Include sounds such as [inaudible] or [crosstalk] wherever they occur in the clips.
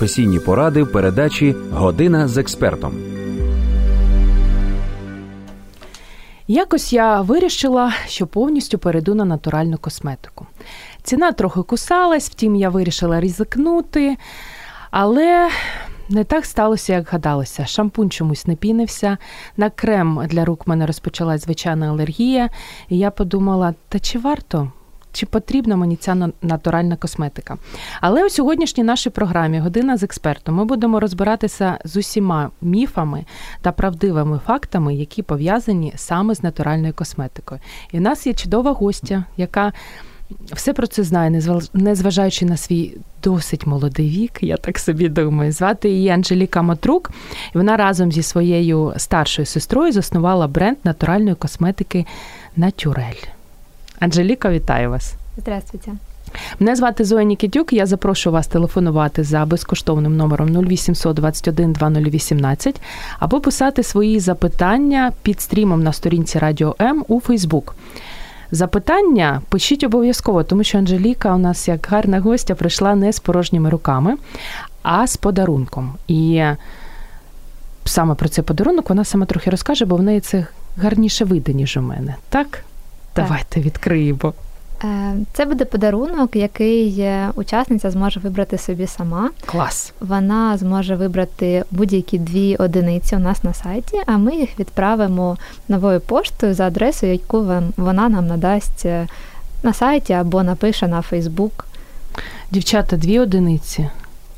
професійні поради в передачі Година з експертом. Якось я вирішила, що повністю перейду на натуральну косметику. Ціна трохи кусалась, втім, я вирішила ризикнути, але не так сталося, як гадалося. Шампунь чомусь не пінився. На крем для рук мене розпочалась звичайна алергія, і я подумала: та чи варто? Чи потрібна мені ця натуральна косметика? Але у сьогоднішній нашій програмі Година з експертом ми будемо розбиратися з усіма міфами та правдивими фактами, які пов'язані саме з натуральною косметикою. І в нас є чудова гостя, яка все про це знає, незважаючи на свій досить молодий вік, я так собі думаю. Звати її Анжеліка Матрук, вона разом зі своєю старшою сестрою заснувала бренд натуральної косметики Натюрель. Анжеліка, вітаю вас. Здравствуйте. Мене звати Зоя Нікітюк. Я запрошую вас телефонувати за безкоштовним номером 0800 21 2018 або писати свої запитання під стрімом на сторінці Радіо М у Фейсбук. Запитання пишіть обов'язково, тому що Анжеліка у нас як гарна гостя прийшла не з порожніми руками, а з подарунком. І саме про цей подарунок вона сама трохи розкаже, бо в неї це гарніше вийде, ніж у мене. Так? Давайте відкриємо. Е, це буде подарунок, який учасниця зможе вибрати собі сама. Клас. Вона зможе вибрати будь-які дві одиниці у нас на сайті, а ми їх відправимо новою поштою за адресою, яку вона нам надасть е, на сайті або напише на Фейсбук. Дівчата, дві одиниці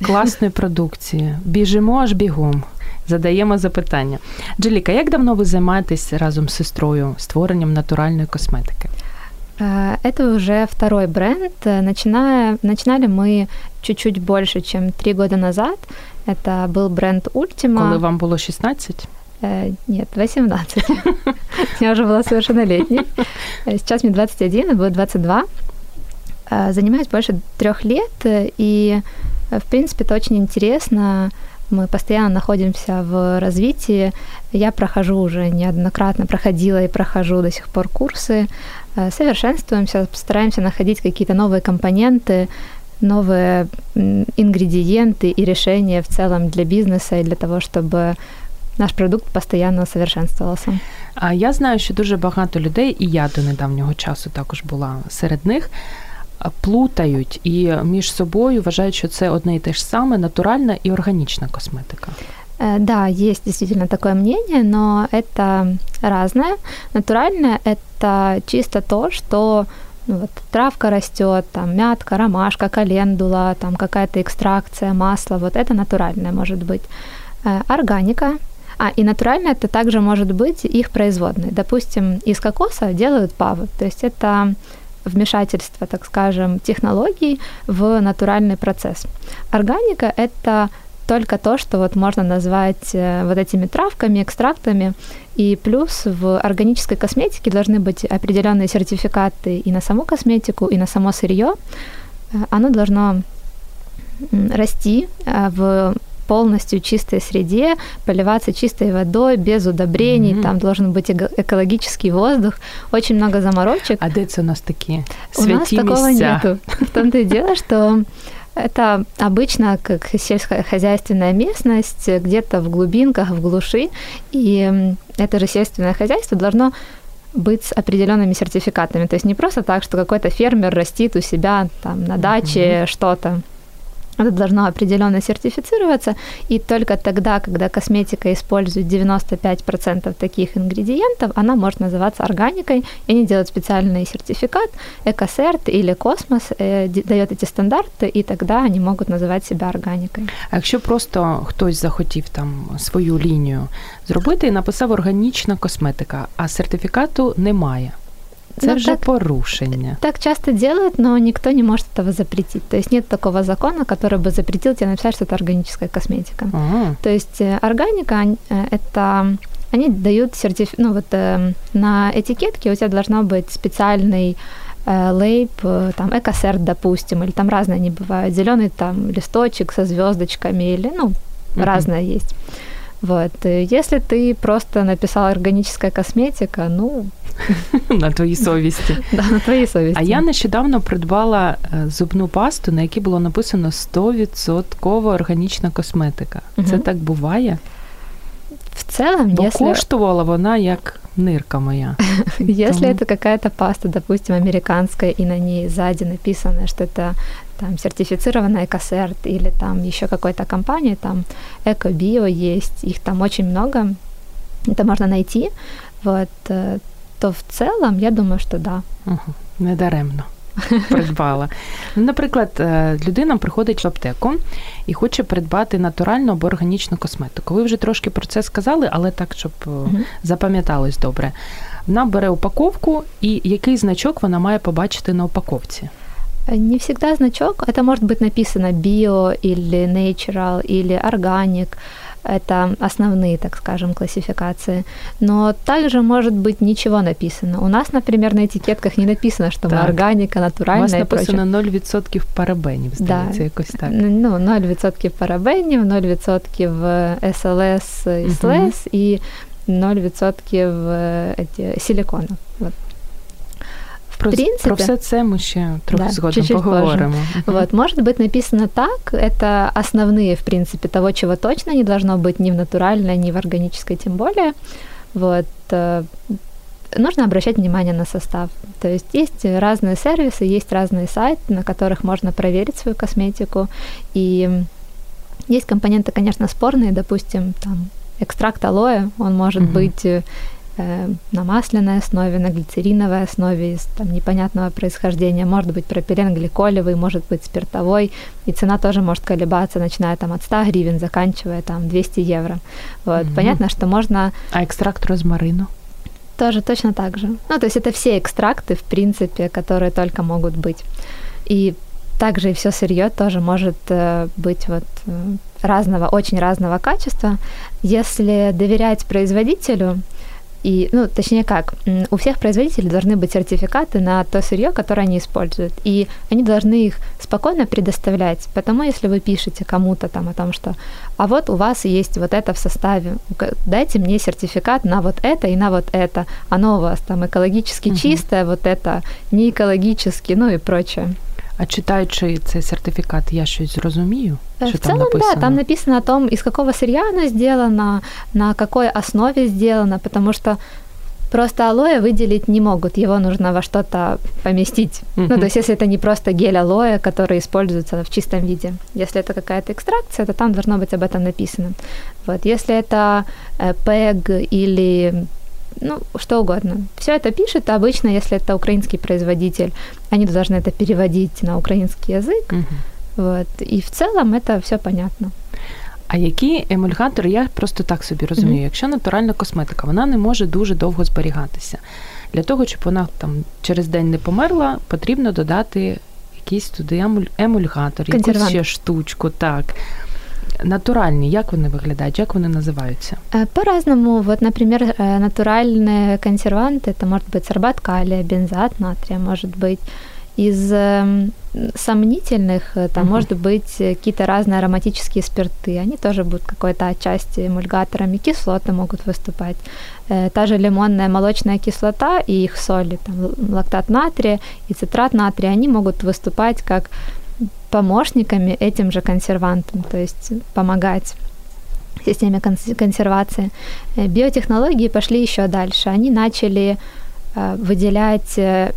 класної [laughs] продукції. Біжимо аж бігом. Задаємо запитання. Джеліка, як давно ви займаєтесь разом з сестрою створенням натуральної косметики? Э, это уже второй бренд. Начиная, начинали мы чуть-чуть больше, чем три года назад. Это был бренд Ultima. Коли вам было 16? Э, нет, 18. [laughs] Я уже была совершеннолетней. Э, сейчас мне 21, и будет 22. Занимаюсь больше трех лет, и, в принципе, это очень интересно. Мы постоянно находимся в развитии. Я прохожу уже неоднократно, проходила и прохожу до сих пор курсы Э, совершенствуемся, стараемся находить какие-то новые компоненты, новые ингредиенты и решения в целом для бизнеса и для того, чтобы наш продукт постійно совершенствувався. А я знаю, що дуже багато людей, і я до недавнього часу також була серед них, плутають і між собою вважають, що це одне і те ж саме натуральна і органічна косметика. Э, да, есть действительно такое мнение, но это разное. Натуральное – это чисто то, что ну, вот, травка растет, там мятка, ромашка, календула, там какая-то экстракция, масло, вот это натуральное может быть. Э, органика, а, и натуральное это также может быть их производные. Допустим, из кокоса делают павы, то есть это вмешательство, так скажем, технологий в натуральный процесс. Органика – это только то, что вот можно назвать э, вот этими травками, экстрактами. И плюс в органической косметике должны быть определенные сертификаты и на саму косметику, и на само сырье. Э, оно должно расти э, в полностью чистой среде, поливаться чистой водой, без удобрений, mm-hmm. там должен быть экологический воздух, очень много заморочек. А где у нас такие У нас такого нету. В том-то и дело, что это обычно как сельскохозяйственная местность, где-то в глубинках, в глуши, и это же сельское хозяйство должно быть с определенными сертификатами. То есть не просто так, что какой-то фермер растит у себя там на даче mm-hmm. что-то это должно определенно сертифицироваться, и только тогда, когда косметика использует 95% таких ингредиентов, она может называться органикой, и они делают специальный сертификат, Экосерт или Космос э, дает эти стандарты, и тогда они могут называть себя органикой. А якщо просто хтось захотів там свою лінію зробити і написав органічна косметика, а сертифікату немає, це ну, вже так, порушення. Так часто делают, но никто не может этого запретить. То есть нет такого закона, который бы запретил тебе написать, что это органическая косметика. Ага. То есть э, органика э, это они дают сертиф... ну вот э, на этикетке у тебя должно быть специальный э, лейб, э, там экосерт, допустим, или там разные они бывают, зеленый там листочек со звездочками или ну uh-huh. разное есть. Вот. Если ты просто написал органическая косметика, ну... [laughs] На твоїй совісті. [laughs] Да, на твоїй совісті. А я нещодавно придбала зубну пасту, на якій було написано 100% органічна косметика. Це так буває? В целом, Бо если... коштувала вона як нырка моя. [laughs] Если это какая-то паста, допустим, американская, и на ней сзади написано, что это там сертифицированная Экосерт или там еще какой-то компании, там Эко-Био есть, их там очень много, это можно найти, вот, э, то в целом я думаю, что да. Угу. Недаремно. Придбала. Ну, Наприклад, людина приходить в аптеку і хоче придбати натуральну або органічну косметику. Ви вже трошки про це сказали, але так, щоб угу. запам'яталось добре. Вона бере упаковку, і який значок вона має побачити на упаковці? Не всегда значок. Это может быть написано bio или natural или organic. Это основные, так скажем, классификации. Но также может быть ничего написано. У нас, например, на этикетках не написано, что так. мы органика, натуральная. У вас написано 0% парабенів, здається, да. якось так. Ну, 0% парабенів, 0% СЛС і СЛС угу. і 0% эти, силиконов. Вот. Про, принципе, про все це ми ще трохи да, згодом чуть-чуть поговоримо. Позже. Вот, может быть написано так, это основные, в принципе, того, чего точно не должно быть ни в натуральной, ни в органической, тем более. Вот, э, нужно обращать внимание на состав. То есть есть разные сервисы, есть разные сайты, на которых можно проверить свою косметику. И есть компоненты, конечно, спорные, допустим, там экстракт алоэ, он может угу. быть Э, на масляной основе, на глицериновой основе из там, непонятного происхождения. Может быть пропилен гликолевый, может быть спиртовой. И цена тоже может колебаться, начиная там от 100 гривен, заканчивая там 200 евро. Вот. Mm-hmm. Понятно, что можно... А экстракт розмарину? Тоже точно так же. Ну, то есть это все экстракты, в принципе, которые только могут быть. И также и все сырье тоже может э, быть вот э, разного, очень разного качества. Если доверять производителю, и, ну, точнее как, у всех производителей должны быть сертификаты на то сырье, которое они используют. И они должны их спокойно предоставлять. Потому если вы пишете кому-то там о том, что а вот у вас есть вот это в составе, дайте мне сертификат на вот это и на вот это. Оно у вас там экологически угу. чистое, вот это не экологически, ну и прочее. А читаючи цей сертифікат, я щось зрозумію? Що в целом, там да, там написано о том, из какого сырья оно сделано, на какой основе сделано, потому что просто алоэ выделить не могут, его нужно во что-то поместить. Uh-huh. Ну, то есть, если это не просто гель алоэ, который используется в чистом виде. Если это какая-то экстракция, то там должно быть об этом написано. Вот. Если это э, или ну, что угодно. Все это пишет, а обычно, если это украинский производитель, они должны это переводить на украинский язык. Угу. Вот. І в цілому це все понятно. А які емульгатори, я просто так собі розумію, mm-hmm. якщо натуральна косметика, вона не може дуже довго зберігатися. Для того, щоб вона там через день не померла, потрібно додати якийсь туди емульгатор, якусь ще штучку. так. Натуральні, як вони виглядають, як вони називаються? По-разному. Вот, например, натуральные консерванты, это может быть сорбат калия, бензат натрия, может быть из сомнительных, там uh-huh. может быть какие-то разные ароматические спирты, они тоже будут какой-то отчасти эмульгаторами, кислоты могут выступать. Та же лимонная молочная кислота и их соли, там, лактат натрия и цитрат натрия, они могут выступать как помощниками этим же консервантам, то есть помогать системе консервации. Э, биотехнологии пошли еще дальше. Они начали э, выделять э,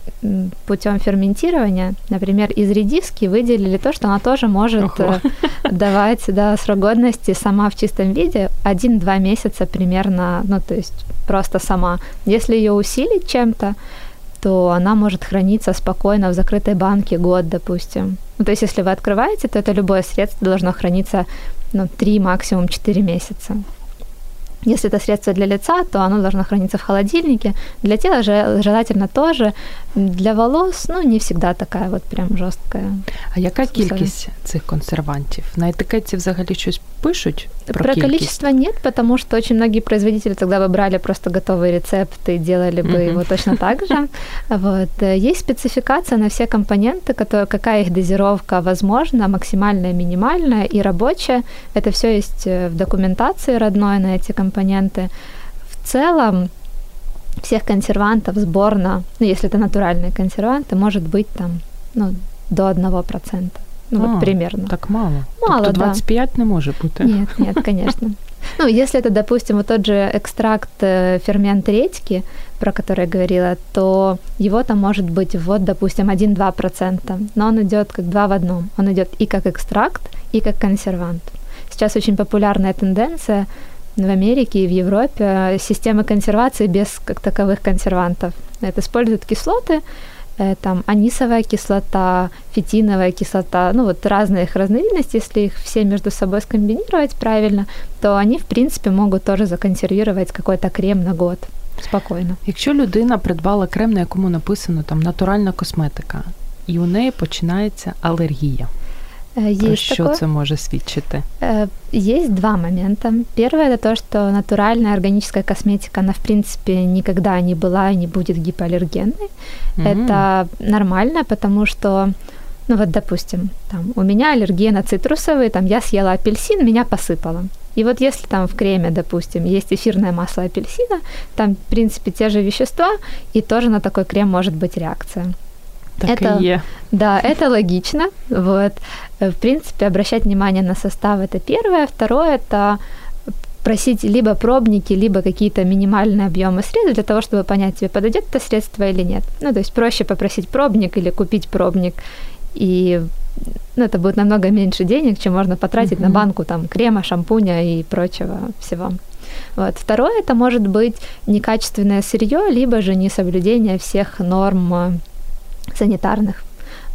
путем ферментирования, например, из редиски выделили то, что она тоже может Ого. [laughs] давать да, срок годности сама в чистом виде 1-2 месяца примерно, ну то есть просто сама. Если ее усилить чем-то, то она может храниться спокойно в закрытой банке год, допустим. Ну, то есть, если вы открываете, то это любое средство должно храниться ну, 3, максимум 4 месяца. Если это средство для лица, то оно должно храниться в холодильнике. Для тела же желательно тоже. Для волос, ну, не всегда такая вот прям жорстка. А яка кількість цих консервантів? На етикетці взагалі щось пишуть? Про, про кількість? количество нет, потому что очень многие производители тогда бы брали просто готовые рецепты и делали бы Мгм. его точно так же. [laughs] Вот. Э, Есть спецификация на все компоненты, которые, какая их дозировка возможна, максимальная, минимальная и рабочая. Это все есть э, в документации родной на эти компоненты. в целом всех консервантов сборно, ну, если это натуральные консерванты, может быть там ну, до 1%. Ну, А, вот примерно. Так мало. Мало, тобто да. 25 не може бути. Нет, нет, конечно. [laughs] Ну, если это, допустим, вот тот же экстракт э, фермент редьки, про который я говорила, то его там может быть вот, допустим, 1-2%, но он идет как два в одном. Он идет и как экстракт, и как консервант. Сейчас очень популярная тенденция в Америке и в Европе э, системы консервации без как таковых консервантов. Это используют кислоты, э, там анисовая кислота, фитиновая кислота, ну вот разные их разновидности, если их все между собой скомбинировать правильно, то они, в принципе, могут тоже законсервировать какой-то крем на год спокойно. Якщо людина придбала крем, на якому написано там натуральна косметика, і у неї починається алергія. Э, Про Есть що такое. це може свідчити? Э, Есть два момента. Первое это то, что натуральная органическая косметика, она в принципе никогда не была и не будет гипоаллергенной. Мгм. Это нормально, потому что, ну вот, допустим, там у меня аллергия на цитрусовые, там я съела апельсин, меня посыпало. И вот если там в креме, допустим, есть эфирное масло апельсина, там, в принципе, те же вещества, и тоже на такой крем может быть реакция. Так это- і є. Да, это логично. Вот. Э, В принципе, обращать внимание на состав это первое. Второе это просить либо пробники, либо какие-то минимальные объемы средств для того, чтобы понять, тебе подойдет это средство или нет. Ну, то есть проще попросить пробник или купить пробник, и ну, это будет намного меньше денег, чем можно потратить на Мгм. банку там крема, шампуня и прочего всего. Вот. Второе, это может быть некачественное сырье, либо же несоблюдение всех норм э, санитарных.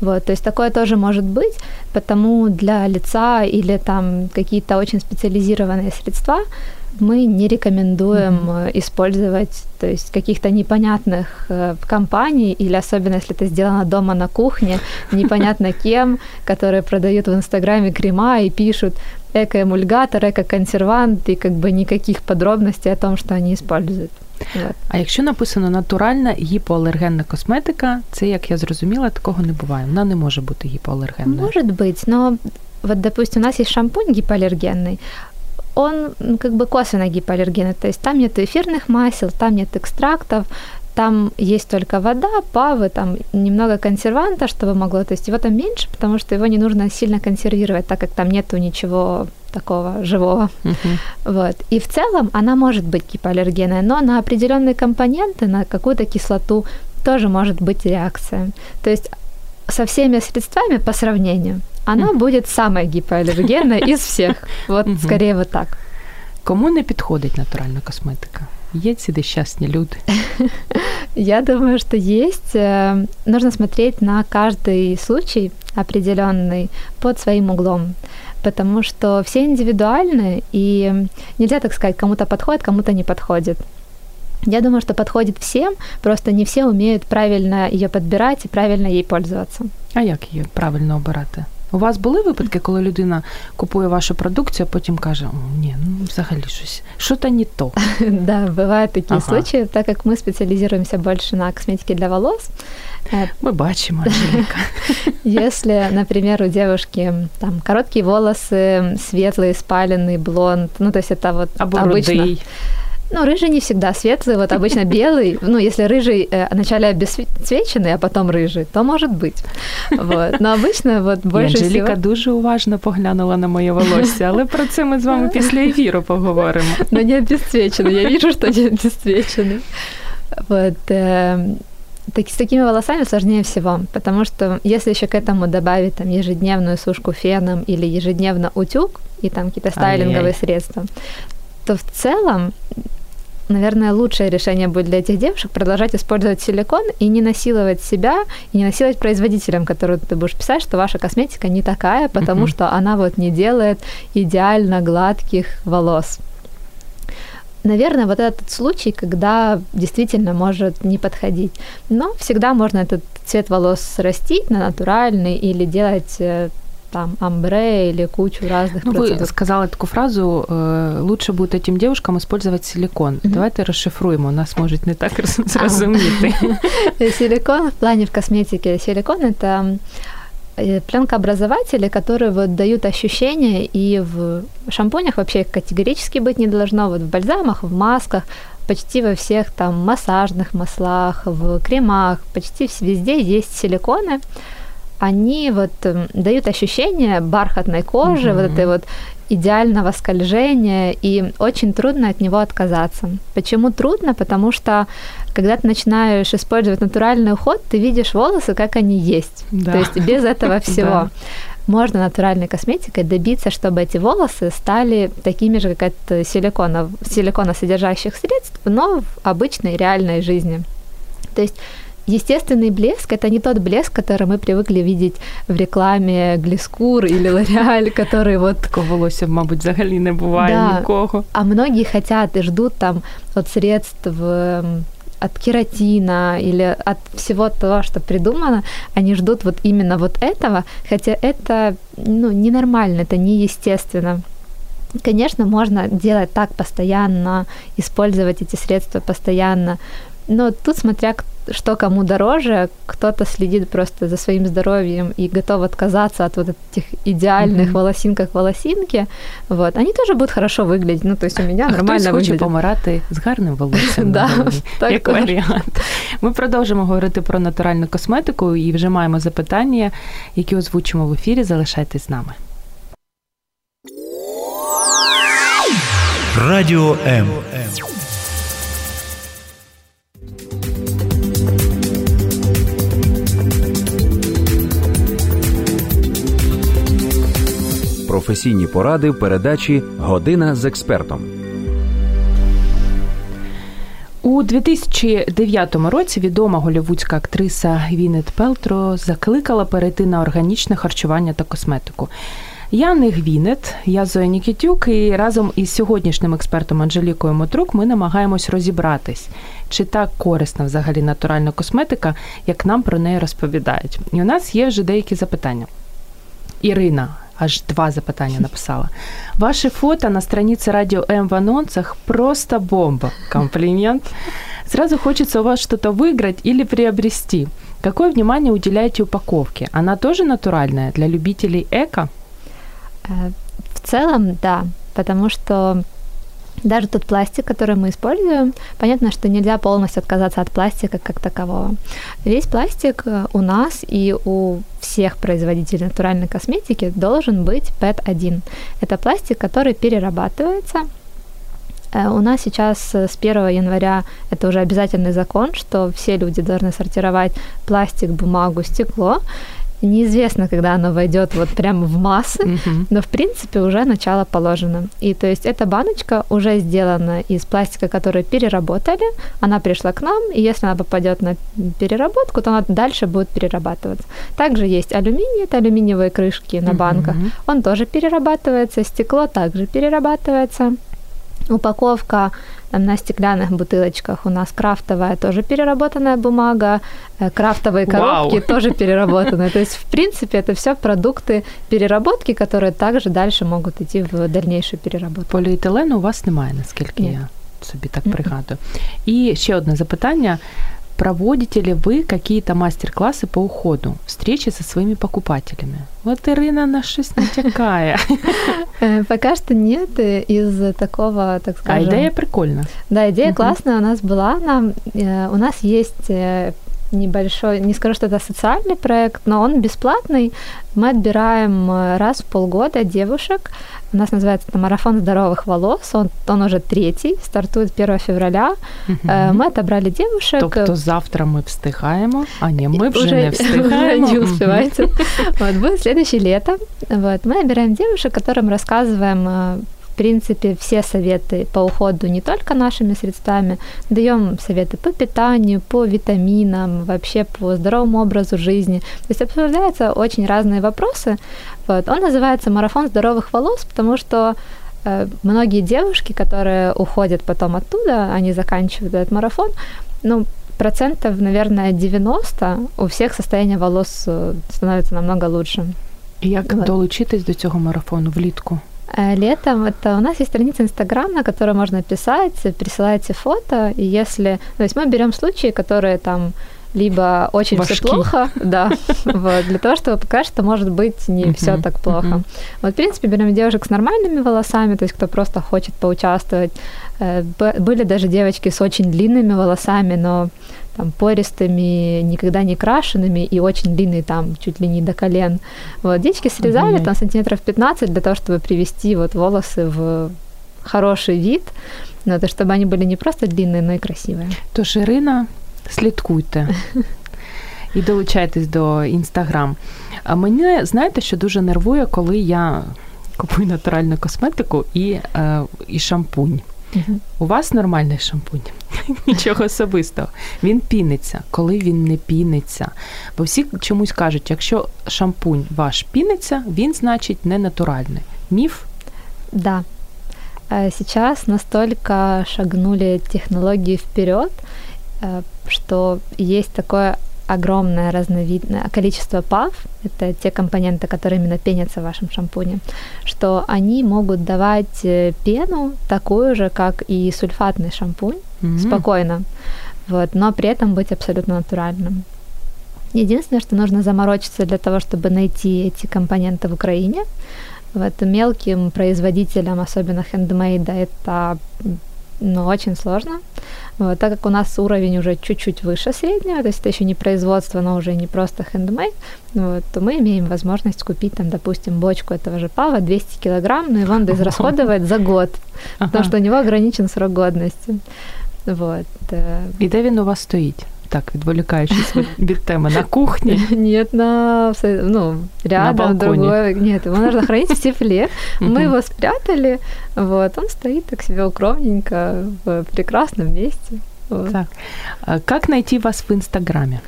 Вот, то есть такое тоже может быть, потому для лица или там какие-то очень специализированные средства мы не рекомендуем э, использовать, то есть каких-то непонятных э, компаний или особенно если это сделано дома на кухне, [laughs] непонятно кем, которые продают в Инстаграме крема и пишут эко-эмульгатор, эко-консервант и как бы никаких подробностей о том, что они используют. Вот. А якщо написано натуральна гіпоалергенна косметика, це, як я зрозуміла, такого не буває. Вона не може бути гіпоалергенною. Может быть, но вот, допустим, у нас есть шампунь гипоаллергенный, он как бы косвенно гипоаллергенный, то есть там нет эфирных масел, там нет экстрактов, там есть только вода, павы, там немного консерванта, чтобы могло, то есть его там меньше, потому что его не нужно сильно консервировать, так как там нету ничего такого живого. Мгм. Вот. И в целом она может быть гипоаллергенная, но на определенные компоненты, на какую-то кислоту тоже может быть реакция. То есть со всеми средствами по сравнению она Мгм. будет самая гипоаллергенная [laughs] из всех. Вот Мгм. скорее вот так. Кому не підходить натуральна косметика? Є ці нещасні люди. Я думаю, что есть. Э, Нужно смотреть на каждый случай определенный под своим углом. Потому что все индивидуальны, и нельзя так сказать, кому-то подходит, кому-то не подходит. Я думаю, что подходит всем, просто не все умеют правильно ее подбирать и правильно ей пользоваться. А як її правильно обирати? У вас були випадки, коли людина купує вашу продукцію, а потім каже: О, ні, ну взагалі щось, що то не то. [laughs] Да, бывают такие Ага. случаи, так как мы специализируемся больше на косметике для волос. э, Ми бачимо, Анжеліка. Если, [laughs] например, у девушки там короткие волосы, светлый, спаленный, блонд, ну, то есть это вот Або обычно... рудий. Ну, рыжий не всегда светлый, вот обычно белый. [laughs] Ну, если рыжий э, вначале обесцвеченный, а потом рыжий, то может быть. Вот. Но обычно вот І больше Анжеліка всего... дуже уважно поглянула на моє волосся, але про це ми з вами після ефіру поговоримо. [laughs] Но не обесцвеченный. Я вижу, что не обесцвеченный. Вот. э, так, с такими волосами сложнее всего, потому что если еще к этому добавить там ежедневную сушку феном или ежедневно утюг и там какие-то стайлинговые Ай-яй-яй. средства, то в целом наверное, лучшее решение будет для этих девушек продолжать использовать силикон и не насиловать себя, и не насиловать производителям, которым ты будешь писать, что ваша косметика не такая, потому что она вот не делает идеально гладких волос. наверное, вот этот случай, когда действительно может не подходить. Но всегда можно этот цвет волос растить на натуральный или делать э, там амбре или кучу разных ну, процедур. Вы сказали такую фразу, э, лучше будет этим девушкам использовать силикон. Mm-hmm. Давайте розшифруємо, нас можуть не так зрозуміти. [laughs] Силикон в плане в косметике. Силикон – это э, пленкообразователи, которые вот дают ощущение, и в шампунях вообще категорически быть не должно, вот в бальзамах, в масках, почти во всех там массажных маслах, в кремах, почти везде есть силиконы, они вот эм, дают ощущение бархатной кожи, mm-hmm. вот этой вот идеального скольжения, и очень трудно от него отказаться. Почему трудно? Потому что когда ты начинаешь использовать натуральный уход, ты видишь волосы, как они есть. Да. То есть без этого [laughs] [laughs] всего. Можно натуральной косметикой добиться, чтобы эти волосы стали такими же, как от силикона, силиконосодержащих средств, но в обычной реальной жизни. То есть естественный блеск – это не тот блеск, который мы привыкли видеть в рекламе Глискур или Лореаль, который [laughs] вот... Такого волосся, мабуть, взагалі не буває да. нікого. А многие хотят и ждут там от средств от кератина или от всего того, что придумано, они ждут вот именно вот этого, хотя это ну, ненормально, это неестественно. Конечно, можно делать так постоянно, использовать эти средства постоянно, но тут смотря что кому дороже, кто-то следит просто за своим здоровьем и готов отказаться от вот этих идеальных mm-hmm. волосинках волосинки, вот, они тоже будут хорошо выглядеть. Ну, то есть у меня а нормально хтось хоче помирати з гарним волоссям да, [laughs] [laughs] так як варіант. Ми продовжимо говорити про натуральну косметику і вже маємо запитання, які озвучимо в ефірі. Залишайтесь з нами. Радіо М. професійні поради в передачі Година з експертом. У 2009 році відома голівудська актриса Вінет Пелтро закликала перейти на органічне харчування та косметику. Я не Гвінет, я Зоя Нікітюк, і разом із сьогоднішнім експертом Анжелікою Мотрук ми намагаємось розібратись, чи так корисна взагалі натуральна косметика, як нам про неї розповідають. І у нас є вже деякі запитання. Ірина, аж два запитання написала. Ваше фото на странице Радио М в анонсах просто бомба. Комплимент. Сразу хочется у вас что-то выиграть или приобрести. Какое внимание уделяете упаковке? Она тоже натуральная для любителей эко? Э, в целом, да, потому что даже тот пластик, который мы используем, понятно, что нельзя полностью отказаться от пластика как такового. Весь пластик э, у нас и у всех производителей натуральной косметики должен быть PET-1. Это пластик, который перерабатывается, э, у нас сейчас с 1 января это уже обязательный закон, что все люди должны сортировать пластик, бумагу, стекло. Неизвестно, когда оно войдет вот прямо в массы, mm-hmm. но в принципе уже начало положено. И то есть эта баночка уже сделана из пластика, который переработали, она пришла к нам, и если она попадет на переработку, то она дальше будет перерабатываться. Также есть алюминий, это алюминиевые крышки на банках, mm-hmm. он тоже перерабатывается, стекло также перерабатывается. Упаковка там, на стеклянных бутылочках у нас крафтовая тоже переработанная бумага, э, крафтовые коробки Вау. [laughs] тоже переработанные. То есть, в принципе, это все продукты переработки, которые также дальше могут идти в дальнейшую переработку. Поліетилену у вас немає, наскільки Ні. я собі так пригадую. І ще одне запитання. Проводите ли вы какие-то мастер-классы по уходу, встречи со своими покупателями? Вот Ирина на щось натякає. Э, пока что нет из такого, так а скажем... А идея прикольная. Да, идея классная у нас была. Э, у нас есть э, небольшой, не скажу, что это социальный проект, но он бесплатный. Мы отбираем раз в полгода девушек, у нас называется это марафон здоровых волос. Он, он уже третий, стартует 1 февраля. Угу. Мы отобрали девушек. Тобто завтра мы встигаємо, а не мы уже, [laughs] уже не встигаємо. Уже не успеваете. Вот, будет следующее лето. Вот, мы набираем девушек, которым рассказываем э, принципе, все советы по уходу не только нашими средствами, даем советы по питанию, по витаминам, вообще по здоровому образу жизни. То есть обсуждаются очень разные вопросы. Вот. Он называется «Марафон здоровых волос», потому что э, многие девушки, которые уходят потом оттуда, они заканчивают этот марафон, ну, процентов, наверное, 90 у всех состояние волос э, становится намного лучше. Як Вот. долучитись до цього марафону влітку? Э, Летом это у нас есть страница Инстаграм, на которой можно писать, присылайте фото, и если, то есть мы берем случаи, которые там либо очень все Важки. плохо, [laughs] да, вот, для того, чтобы показать, что может быть не все так плохо. Вот, в принципе, берем девушек с нормальными волосами, то есть кто просто хочет поучаствовать. Э, Были даже девочки с очень длинными волосами, но там пористыми, никогда не крашенными и очень длинные, там чуть ли не до колен. Вот, девочки срезали Мгм. там сантиметров 15 для того, чтобы привести вот волосы в хороший вид, но то, чтобы они были не просто длинные, но и красивые. Тож, Ірина, слідкуйте [laughs] і долучайтесь до інстаграм. А мене знаєте, що дуже нервує, коли я купую натуральну косметику і, е, і шампунь. У вас нормальний шампунь, [laughs] нічого особистого. Він піниться, коли він не піниться. Бо всі чомусь кажуть, якщо шампунь ваш піниться, він значить не натуральний. Міф Да. Э, Сейчас настолько шагнули технологии вперед, э, что есть такое огромное разновидное количество ПАВ, это те компоненты, которые именно пенятся в вашем шампуне, что они могут давать э, пену такую же, как и сульфатный шампунь, Мгм. спокойно, вот, но при этом быть абсолютно натуральным. Единственное, что нужно заморочиться для того, чтобы найти эти компоненты в Украине. Вот мелким производителям, особенно хендмейда, это м, ну, очень сложно. Вот, так как у нас уровень уже чуть-чуть выше среднего, то есть это еще не производство, но уже не просто хендмейд, вот, то мы имеем возможность купить там, допустим, бочку этого же пава 200 килограмм, но его надо израсходовать за год, потому Ага. что у него ограничен срок годности. Вот. э, І де він у вас стоїть? Так, відволікаючись від, від [laughs] теми на кухні. [laughs] Нет, на, абсо- ну, рядом, балконе. другой. Нет, его нужно хранить в тепле. [laughs] Мы Мгм. его спрятали, вот, он стоит так себе укромненько в прекрасном месте. Вот. Так. А Как найти вас в Инстаграме?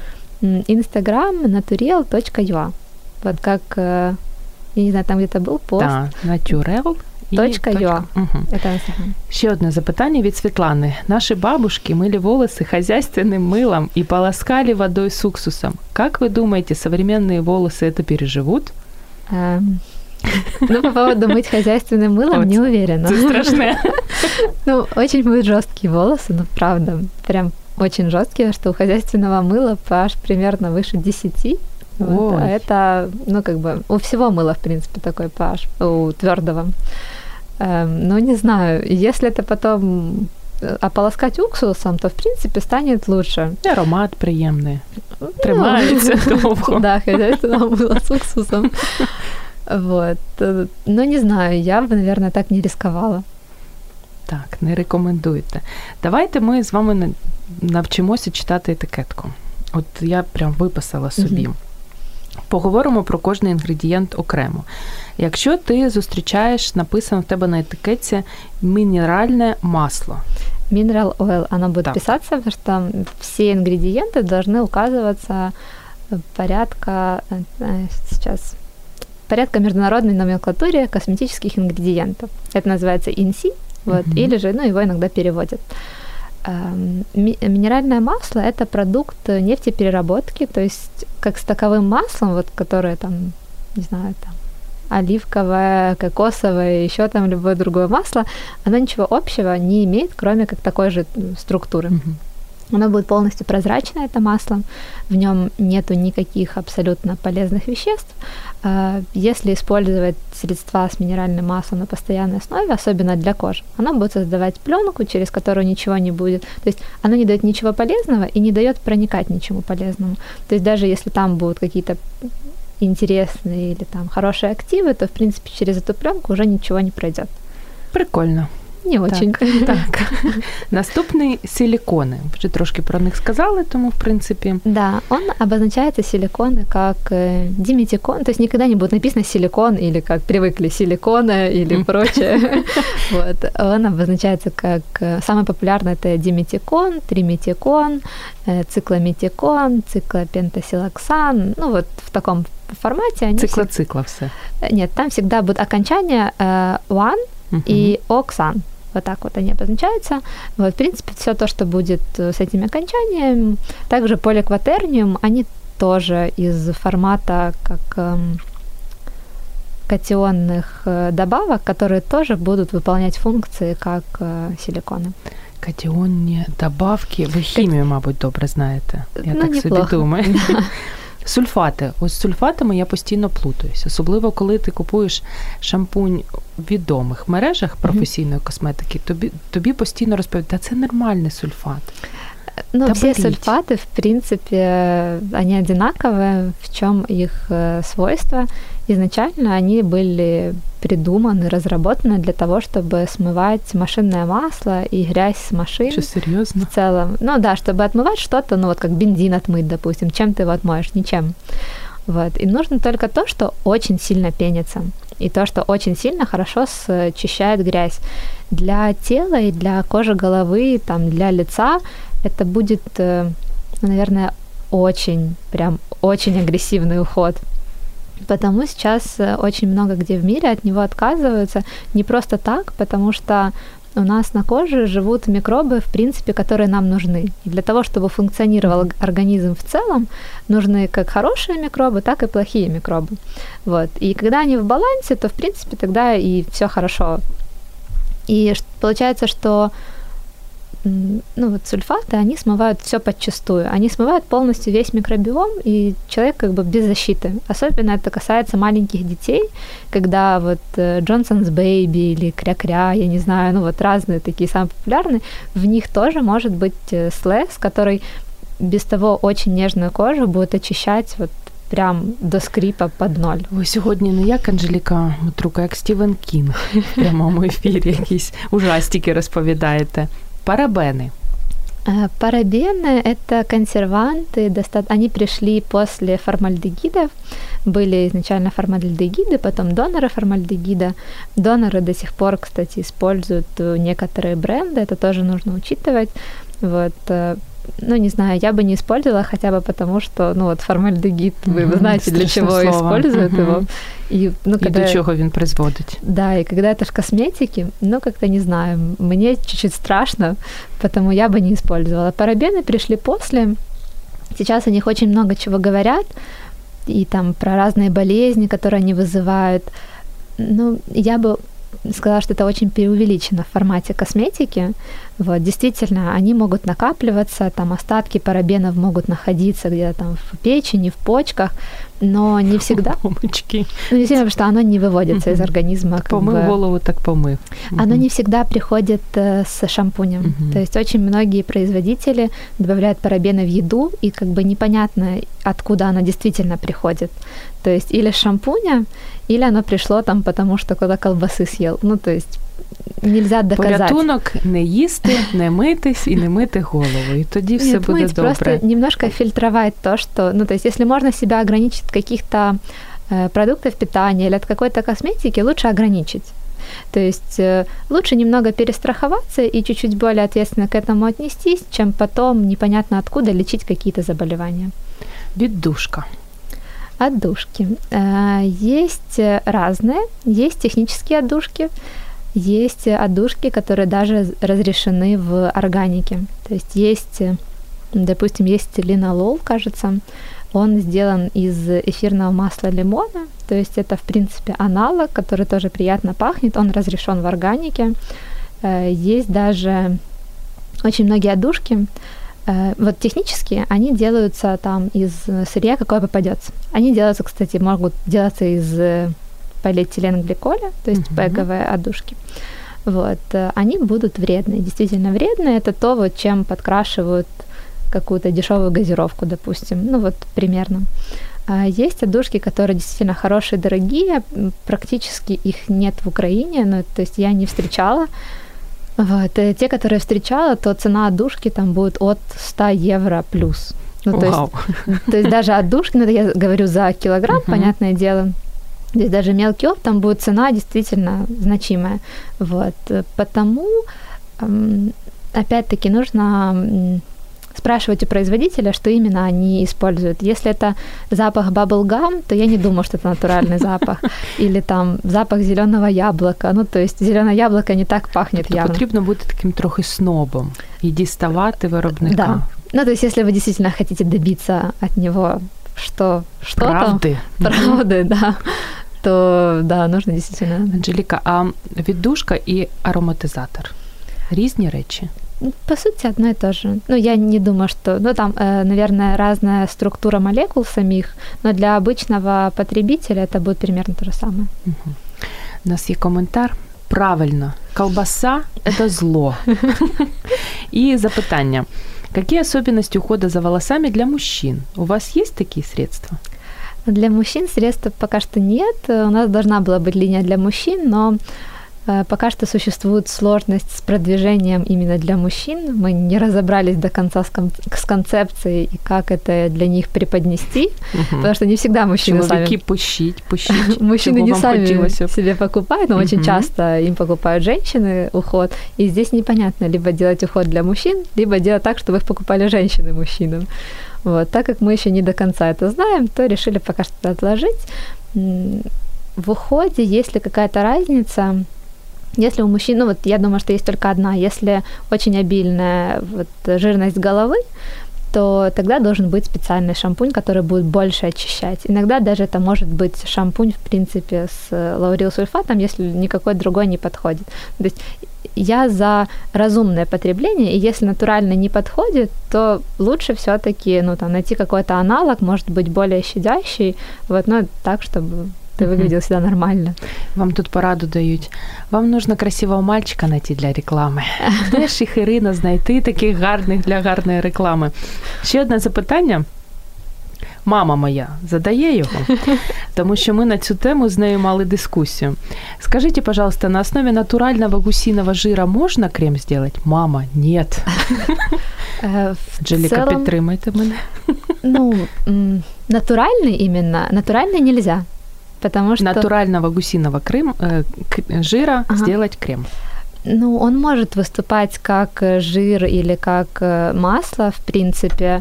М, Инстаграм naturel.ua. Вот как, э, я не знаю, там где-то был пост. Да, натюрел. і Точка .ua. Мгм. Это Инстаграм. Ще одне запитання від Світлани. Наші бабушки мыли волосы хозяйственным мылом и полоскали водой с уксусом. Как вы думаете, современные волосы это переживут? Эм, [laughs] Ну, по поводу мыть хозяйственным мылом Вот. не уверена. Это страшно. [laughs] Ну, очень будут жесткие волосы, ну, правда, прям очень жесткие, что у хозяйственного мыла pH примерно выше 10. Вот, а Ой. это, ну, как бы, у всего мыла, в принципе, такой pH, у твердого. Эм, ну, не знаю, если это потом э, ополоскать уксусом, то, в принципе, станет лучше. І Аромат приємний. Ну, Тримається довго. [laughs] Да, хозяйственного мыла с уксусом. Вот. Э, Ну, не знаю, я бы, наверное, так не рисковала. Так, не рекомендуєте. Давайте ми з вами на- навчимося читати етикетку. От я прям виписала собі. Мгм. Поговоримо про кожний інгредієнт окремо. Якщо ти зустрічаєш, написано в тебе на етикетці мінеральне масло. Mineral oil, оно будет Так. писаться, потому что все ингредиенты должны указываться э, порядка, э, э, сейчас, порядка международной номенклатуре косметических ингредиентов. Это называется INSI, вот, Мгм. или же, ну, его иногда переводят. Эм, ми- Минеральное масло – это продукт нефтепереработки, то есть как с таковым маслом, вот, которое там, не знаю, там, оливковое, кокосовое, еще там любое другое масло, оно ничего общего не имеет, кроме как такой же структуры. Мгм. Оно будет полностью прозрачное, это масло. В нем нету никаких абсолютно полезных веществ. А, Если использовать средства с минеральным маслом на постоянной основе, особенно для кожи, оно будет создавать пленку, через которую ничего не будет. То есть оно не дает ничего полезного и не дает проникать ничему полезному. То есть даже если там будут какие-то интересные или там хорошие активы, то в принципе через эту пленку уже ничего не пройдет. Прикольно. Не очень. [laughs] Так. [laughs] Наступний силікони. Вже трошки про них сказали, тому в принципі. Да, он обозначается силиконы как э, диметикон, то есть никогда не будет написано силикон или как привыкли силикона или прочее. [laughs] Вот. Он обозначается как э, самый популярный это диметикон, триметикон, э, циклометикон, циклопентасилоксан. Ну вот в таком формате они Цикла-цикла все. Нет, там всегда будет окончание э, one и оксан. Вот так вот они обозначаются. Вот, в принципе, все то, что будет э, с этими окончаниями. Также поликватерниум, они тоже из формата как эм, катионных э, добавок, которые тоже будут выполнять функции как э, силиконы. Катіонні добавки. Ви хімію, мабуть, добре знаєте. Я ну, так неплохо. собі думаю. [laughs] Сульфати. Ось з сульфатами я постійно плутаюсь. Особливо, коли ти купуєш шампунь в відомих мережах професійної косметики, тобі, тобі постійно розповідають, та це нормальний сульфат. Ну, Да все берите. сульфаты, в принципе, они одинаковые. В чем их э, свойства? Изначально они были придуманы, разработаны для того, чтобы смывать машинное масло и грязь с машин. Що серйозно? в целом. Ну да, чтобы отмывать что-то, ну вот как бензин отмыть, допустим. Чем ты его отмоешь? Ничем. Вот. И нужно только то, что очень сильно пенится. И то, что очень сильно хорошо счищает грязь. Для тела и для кожи головы, там, для лица это будет, э, наверное, очень, прям очень агрессивный уход. Потому сейчас э, очень много где в мире от него отказываются. Не просто так, потому что у нас на коже живут микробы, в принципе, которые нам нужны. И для того, чтобы функционировал организм в целом, нужны как хорошие микробы, так и плохие микробы. Вот. И когда они в балансе, то, в принципе, тогда и все хорошо. И получается, что ну вот сульфаты, они смывают все подчастую. Они смывают полностью весь микробиом, и человек как бы без защиты. Особенно это касается маленьких детей, когда вот Джонсонс Бэйби или Кря-Кря, я не знаю, ну вот разные такие самые популярные, в них тоже может быть э, слез, который без того очень нежную кожу будет очищать вот прям до скрипа под ноль. Ви сьогодні не як Анжеліка Матрука, як Стівен Кінг [laughs] в прямому ефірі якісь ужастики розповідаєте. Парабени. Э, Парабены – это консерванты, они пришли после формальдегидов. Были изначально формальдегиды, потом доноры формальдегида. Доноры до сих пор, кстати, используют э, некоторые бренды, это тоже нужно учитывать. Вот, э, ну, не знаю, я бы не использовала хотя бы потому, что, ну, вот формальдегид, вы, Мгм, знаете, для чего слово. используют Мгм. его. И, ну, І когда... до чого він призводить? Да, и когда это в косметике, ну, как-то не знаю, мне чуть-чуть страшно, потому я бы не использовала. Парабены пришли после, сейчас о них очень много чего говорят, и там про разные болезни, которые они вызывают. Ну, я бы сказала, что это очень преувеличено в формате косметики. Вот, действительно, они могут накапливаться, там остатки парабенов могут находиться где-то там в печени, в почках, но не [laughs] всегда, Помочки. ну, не всегда, потому что оно не выводится из организма. Помив бы. голову, так помив. Оно не всегда приходит э, с шампунем. То есть очень многие производители добавляют парабены в еду, и как бы непонятно, откуда оно действительно приходит. То есть или с шампуня, или оно пришло там, потому что кто-то колбасы съел. Ну, то есть нельзя доказать. Порятунок не їсти, не митись і не мити голову. І тоді все Нет, буде мыть, добре. просто немножко фильтровать то, что... Ну, то есть если можно себя ограничить от каких-то э, продуктов питания или от какой-то косметики, лучше ограничить. То есть э, лучше немного перестраховаться и чуть-чуть более ответственно к этому отнестись, чем потом непонятно откуда лечить какие-то заболевания. Віддушка. Отдушки. Э, Есть э, разные. Есть технические отдушки, есть отдушки, которые даже разрешены в органике. То есть есть, допустим, есть линолол, кажется, он сделан из эфирного масла лимона, то есть это, в принципе, аналог, который тоже приятно пахнет, он разрешен в органике. Э, Есть даже очень многие отдушки, Э, вот технически они делаются там из сырья, какое попадется. Они делаются, кстати, могут делаться из полиэтиленгликоля, то есть пеговые отдушки. Вот, э, они будут вредные, действительно вредные. Это то, вот, чем подкрашивают какую-то дешевую газировку, допустим. Ну вот примерно. А Есть отдушки, которые действительно хорошие, дорогие. Практически их нет в Украине, но то есть я не встречала. Вот. э, Те, которые встречала, то цена отдушки там будет от 100 евро плюс. Ну, то, Вау. есть, то есть даже отдушки, ну, это я говорю за килограмм, понятное дело. То есть даже мелкий опт, там будет цена действительно значимая. Вот. э, Потому, м, опять-таки, нужно м, спрашивать у производителя, что именно они используют. Если это запах bubblegum, то я не думаю, что это натуральный [laughs] запах. Или там запах зеленого яблока. Ну, то есть зеленое яблоко не так пахнет тобто явно. потрібно бути таким трохи снобом і діставати виробника. Да. Ну, то есть если вы действительно хотите добиться от него, что, что Правди. там, правды, да, то да, нужно действительно. Анжеліка, а віддушка і ароматизатор різні речі. Ну, По сути, одно и то же. Ну, я не думаю, что... Ну, там, э, наверное, разная структура молекул самих, но для обычного потребителя это будет примерно то же самое. Угу. У нас є коментар. Правильно, колбаса – это зло. [laughs] И запитання. Какие особенности ухода за волосами для мужчин? У вас есть такие средства? Для мужчин средств пока что нет. У нас должна была быть линия для мужчин, но э, пока что существует сложность с продвижением именно для мужчин. Мы не разобрались до конца с, кон- с концепцией и как это для них преподнести, потому что не всегда мужчины сами... Чоловіки, пишіть, пишіть. [laughs] Мужчины чого не вам сами хотілося б. себе покупают, но очень Мгм. часто им покупают женщины уход. И здесь непонятно, либо делать уход для мужчин, либо делать так, чтобы их покупали женщины мужчинам. Вот. Так как мы еще не до конца это знаем, то решили пока что отложить. В уходе, есть ли какая-то разница, если у мужчин, ну вот я думаю, что есть только одна, если очень обильная вот, жирность головы, то тогда должен быть специальный шампунь, который будет больше очищать. Иногда даже это может быть шампунь, в принципе, с э, лаурилсульфатом, если никакой другой не подходит. То есть я за разумное потребление, и если натурально не подходит, то лучше все-таки ну, там, найти какой-то аналог, может быть, более щадящий, вот, но так, чтобы ты Мгм. выглядел всегда нормально. Вам тут пораду дають. Вам нужно красивого мальчика знайти для реклами. Де ж їх Ірина знайти таких гарних для гарної реклами? Ще одне запитання. Мама моя задає його, тому що ми на цю тему з нею мали дискусію. Скажите, пожалуйста, на основе натурального гусиного жира можно крем сделать? Мама, нет. Э, В Анжеліка, целом, підтримайте мене. ну, м, натуральный именно, натуральный нельзя, потому что... Натурального гусиного крем, э, жира Ага. сделать крем. Ну, он может выступать как э, жир или как э, масло, в принципе,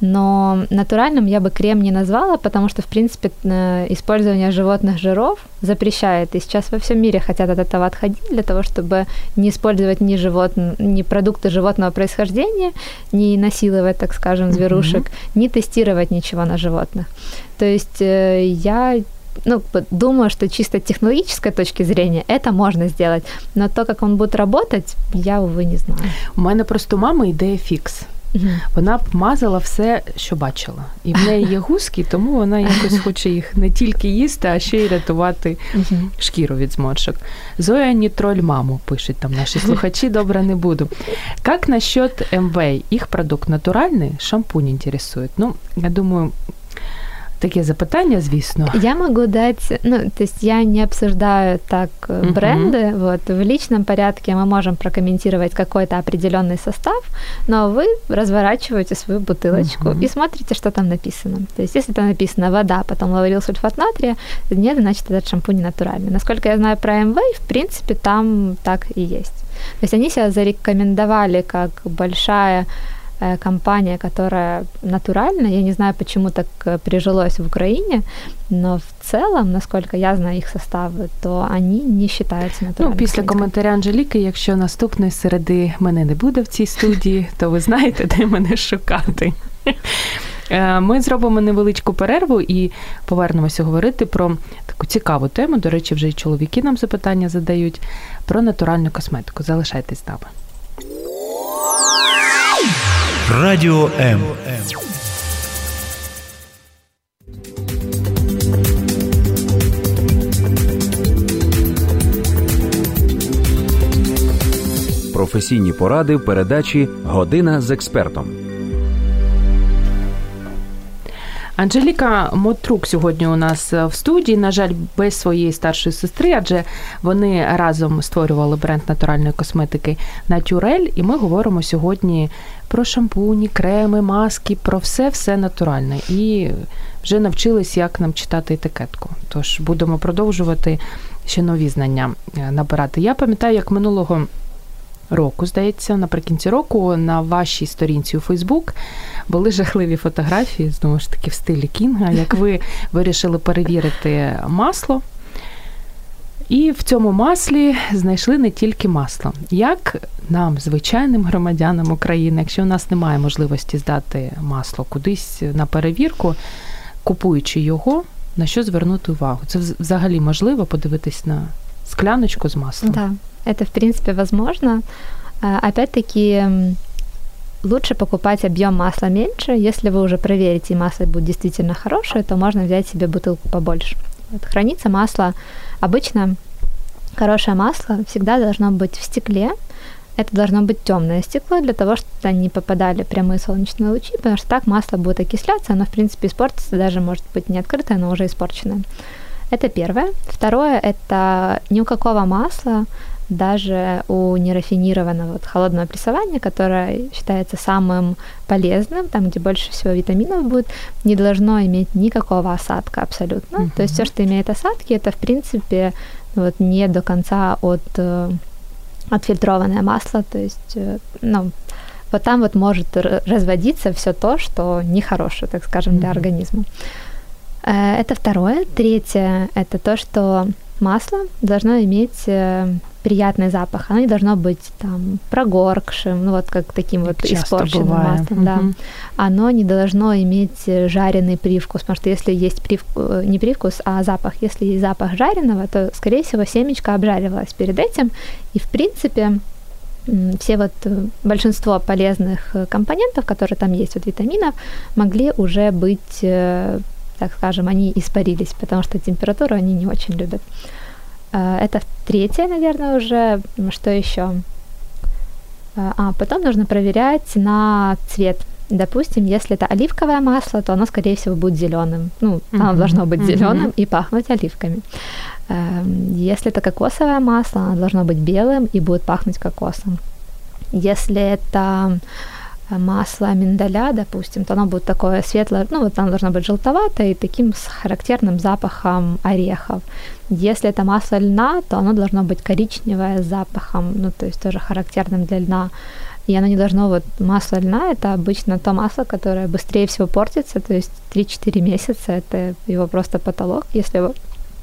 но натуральным я бы крем не назвала, потому что, в принципе, э, использование животных жиров запрещает. И сейчас во всем мире хотят от этого отходить для того, чтобы не использовать ни, живот... ни продукты животного происхождения, не насиловать, так скажем, зверушек, не тестировать ничего на животных. То есть я ну, думаю, что чисто технологической точки зрения это можно сделать, но то, как он будет работать, я, увы, не знаю. У мене просто у мами ідея фікс. Вона б мазала все, що бачила. І в неї є гуски, тому вона якось хоче їх не тільки їсти, а ще й рятувати шкіру від зморшок. Зоя Нітроль маму пишуть там наші слухачі, добре не буду. Как насчет МВ? Их продукт натуральний? Шампунь інтересує. Ну, я думаю, таке запитання, звісно. Я могу дать, ну, то есть я не обсуждаю так э, бренды, вот, в личном порядке мы можем прокомментировать какой-то определенный состав, но вы разворачиваете свою бутылочку Мгм. и смотрите, что там написано. То есть если там написано вода, потом лаурил сульфат натрия, нет, значит, этот шампунь натуральный. Насколько я знаю про МВ, в принципе, там так и есть. То есть они себя зарекомендовали как большая компания, которая натуральная. Я не знаю, почему так э, прижилось в Украине, но в целом, насколько я знаю их составы, то они не считаются Ну, натуральными. після коментаря Анжеліки, якщо наступної середи мене не буде в цій студії, то ви знаєте, де мене шукати. [laughs] Е, Ми зробимо невеличку перерву і повернемося говорити про таку цікаву тему. До речі, вже й чоловіки нам запитання задають про натуральну косметику. Залишайтесь з нами. Радіо М. Професійні поради в передачі Година з експертом. Анжеліка Мотрук сьогодні у нас в студії. На жаль, без своєї старшої сестри, адже вони разом створювали бренд натуральної косметики Натюрель. І ми говоримо сьогодні про шампуні, креми, маски, про все все натуральне. І вже навчились, як нам читати етикетку. Тож будемо продовжувати ще нові знання е, набирати. Я пам'ятаю, як минулого року, здається, наприкінці року на вашій сторінці у Фейсбук були жахливі фотографії, знову ж таки, в стилі Кінга, як ви [laughs] вирішили перевірити масло. І в цьому маслі знайшли не тільки масло. Як нам, звичайним громадянам України, якщо у нас немає можливості здати масло кудись на перевірку, купуючи його, на що звернути увагу? Це взагалі можливо подивитись на скляночку з маслом? Да, это в принципе возможно. Опять-таки, лучше покупать объем масла меньше. Если вы уже проверите, и масло будет действительно хорошее, то можно взять себе бутылку побольше. Вот, хранится масло обычно хорошее масло всегда должно быть в стекле. Это должно быть темное стекло для того, чтобы туда не попадали прямые солнечные лучи, потому что так масло будет окисляться, оно в принципе испортится, даже может быть не открытое, но уже испорченное. Это первое. Второе – это ни у какого масла, даже у нерафинированного вот, холодного прессования, которое считается самым полезным, там, где больше всего витаминов будет, не должно иметь никакого осадка абсолютно. Uh-huh. То есть все, что имеет осадки, это, в принципе, вот, не до конца от, э, отфильтрованное масло. То есть, э, ну, вот там вот может разводиться все то, что нехорошее, так скажем, для uh-huh. организма. Э, это второе. Третье – это то, что масло должно иметь приятный запах. Оно не должно быть там прогоркшим, ну вот как таким вот Часто испорченным бывает. маслом. Угу. Да. Оно не должно иметь жареный привкус, потому что если есть привкус, э, не привкус, а запах, если есть запах жареного, то, скорее всего, семечко обжаривалось перед этим, и в принципе все вот большинство полезных компонентов, которые там есть, вот витаминов, могли уже быть так скажем, они испарились, потому что температуру они не очень любят. Э, это третье, наверное, уже. Что еще? Э, а, потом нужно проверять на цвет. Допустим, если это оливковое масло, то оно, скорее всего, будет зеленым. Ну, оно uh-huh. должно быть зеленым uh-huh. и пахнуть оливками. Эм, если это кокосовое масло, оно должно быть белым и будет пахнуть кокосом. Если это масло миндаля, допустим, то оно будет такое светлое, ну вот оно должно быть желтоватое и таким с характерным запахом орехов. Если это масло льна, то оно должно быть коричневое с запахом, ну то есть тоже характерным для льна. И оно не должно, вот масло льна, это обычно то масло, которое быстрее всего портится, то есть 3-4 месяца, это его просто потолок, если его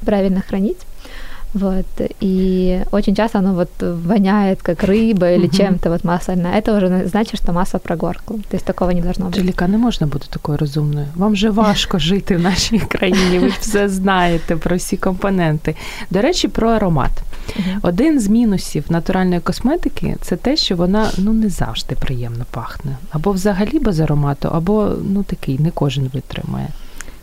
правильно хранить. Вот. И очень часто оно вот воняет, как рыба или угу. чем-то вот масляное. Это уже значит, що масло прогоркло. Тобто такого не должно бути. Джеліка, не можна бути такою розумною. Вам же важко жити в нашій країні. Ви все знаєте про всі компоненти. До речі, про аромат. Один з мінусів натуральної косметики це те, що вона ну не завжди приємно пахне. Або взагалі без аромату, або ну такий не кожен витримає.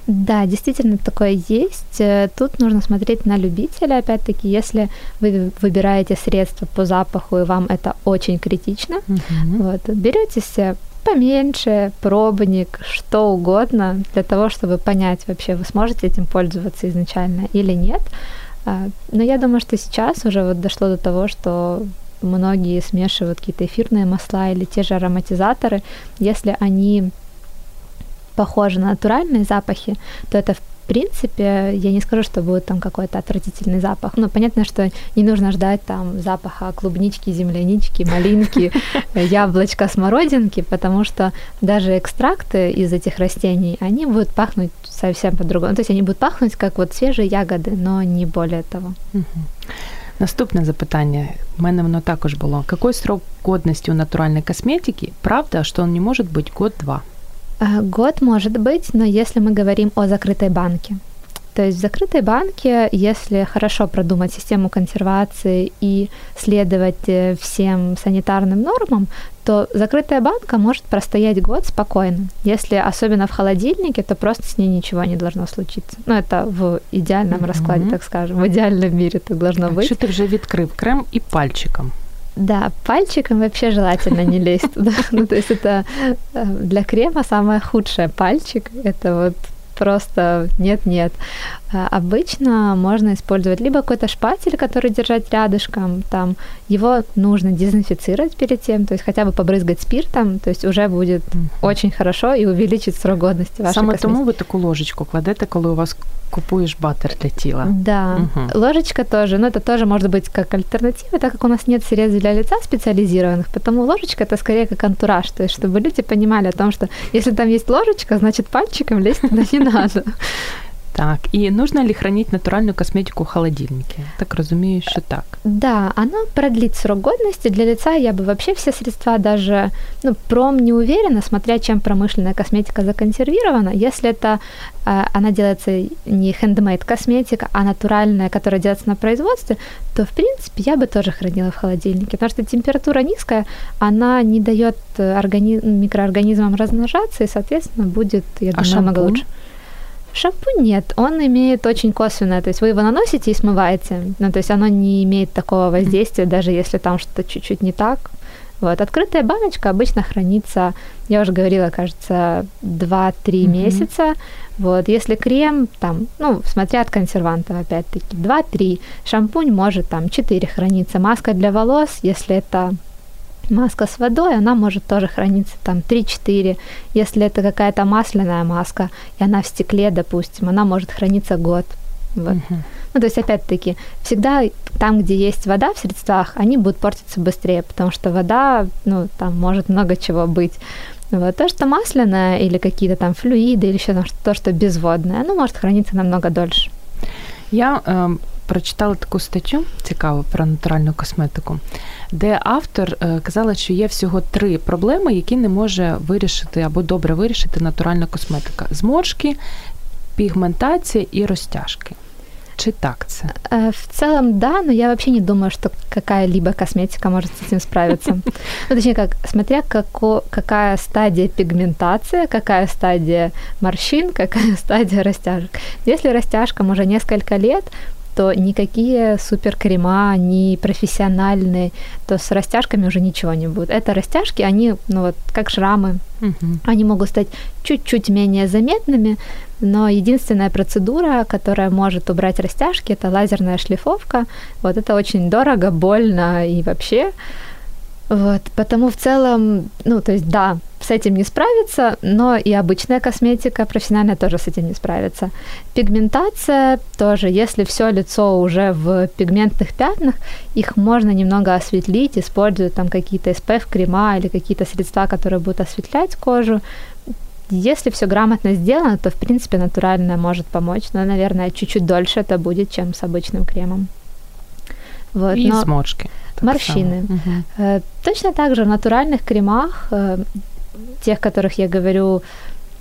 Да, действительно такое есть. Э, тут нужно смотреть на любителя, опять-таки, если вы выбираете средства по запаху, и вам это очень критично, uh-huh. вот, берете поменьше, пробник, что угодно, для того, чтобы понять вообще, вы сможете этим пользоваться изначально или нет. А, но я думаю, что сейчас уже вот дошло до того, что многие смешивают какие-то эфирные масла или те же ароматизаторы, если они похожи на натуральные запахи, то это в принципе, я не скажу, что будет там какой-то отвратительный запах. Ну, понятно, что не нужно ждать там запаха клубнички, землянички, малинки, [laughs] яблочка, смородинки, потому что даже экстракты из этих растений, они будут пахнуть совсем по-другому. То есть они будут пахнуть как вот свежие ягоды, но не более того. Наступне запитання. У мене воно також було. Какой срок годности у натуральной косметики? Правда, что он не может быть год-два? Э, год может быть, но если мы говорим о закрытой банке, то есть в закрытой банке, если хорошо продумать систему консервации и следовать э, всем санитарным нормам, то закрытая банка может простоять год спокойно. Если особенно в холодильнике, то просто с ней ничего не должно случиться. Ну, это в идеальном mm-hmm. раскладе, так скажем, в идеальном мире так должно быть. Что ты уже відкрив крем и пальчиком. Да, пальчиком вообще желательно не лезть туда. [laughs] Ну, то есть это э, для крема самое худшее пальчик. Это вот просто нет-нет. А, обычно можно использовать либо какой-то шпатель, который держать рядышком, там его нужно дезинфицировать перед тем, то есть хотя бы побрызгать спиртом, то есть уже будет mm-hmm. очень хорошо и увеличить срок годности вашей Саме косметики. тому ви таку ложечку кладете, коли у вас купуєш батер для тіла. Да, угу. ложечка тоже, но это тоже может быть как альтернатива, так как у нас нет средств для лица специализированных, потому ложечка это скорее как антураж, то есть чтобы люди понимали о том, что если там есть ложечка, значит пальчиком лезть [laughs] туда не надо. Так, и нужно ли хранить натуральную косметику в холодильнике? Так разумею, что так. Да, она продлит срок годности. Для лица я бы вообще все средства даже, ну, пром не уверена, смотря чем промышленная косметика законсервирована. Если это э, она делается не хендмейд косметика, а натуральная, которая делается на производстве, то, в принципе, я бы тоже хранила в холодильнике, потому что температура низкая, она не дает органи- микроорганизмам размножаться, и, соответственно, будет, я а думаю, шампунь? намного лучше. Шампунь нет, он имеет очень косвенное, то есть вы его наносите и смываете, ну, то есть оно не имеет такого воздействия, даже если там что-то чуть-чуть не так. Вот, открытая баночка обычно хранится, я уже говорила, кажется, 2-3 mm-hmm. месяца. Вот, если крем, там, ну, смотря от консервантов, опять-таки, 2-3, шампунь может там 4 храниться, маска для волос, если это Маска с водой, она может тоже храниться там 3-4. Если это какая-то масляная маска, и она в стекле, допустим, она может храниться год. Вот. Uh-huh. Ну, то есть, опять-таки, всегда там, где есть вода в средствах, они будут портиться быстрее, потому что вода, ну, там может много чего быть. Вот. То, что масляное или какие-то там флюиды или еще то, что безводное, оно может храниться намного дольше. Я э, прочитала таку статтю цікаву про натуральну косметику, де автор е, казала, що є всього три проблеми, які не може вирішити або добре вирішити натуральна косметика: зморшки, пігментація і розтяжки. Чи так це? В целом, да, но я вообще не думаю, что какая-либо косметика может с этим справиться. [laughs] Ну, точнее, как, смотря како, какая стадия пигментации, какая стадия морщин, какая [laughs] стадия растяжек. Если растяжкам уже несколько лет, то никакие суперкрема, не профессиональные, то с растяжками уже ничего не будет. Это растяжки, они, ну вот, как шрамы, угу. они могут стать чуть-чуть менее заметными, но единственная процедура, которая может убрать растяжки, это лазерная шлифовка. Вот это очень дорого, больно и вообще. Вот, потому в целом, ну, то есть, да, с этим не справится, но и обычная косметика профессиональная тоже с этим не справится. Пигментация тоже, если все лицо уже в пигментных пятнах, их можно немного осветлить, используя там какие-то SPF-крема или какие-то средства, которые будут осветлять кожу. Если все грамотно сделано, то, в принципе, натуральное может помочь, но, наверное, чуть-чуть дольше это будет, чем с обычным кремом. Вот, и но... сморшки. Морщины. Угу. Точно так же в натуральных кремах, э, тех, которых я говорю,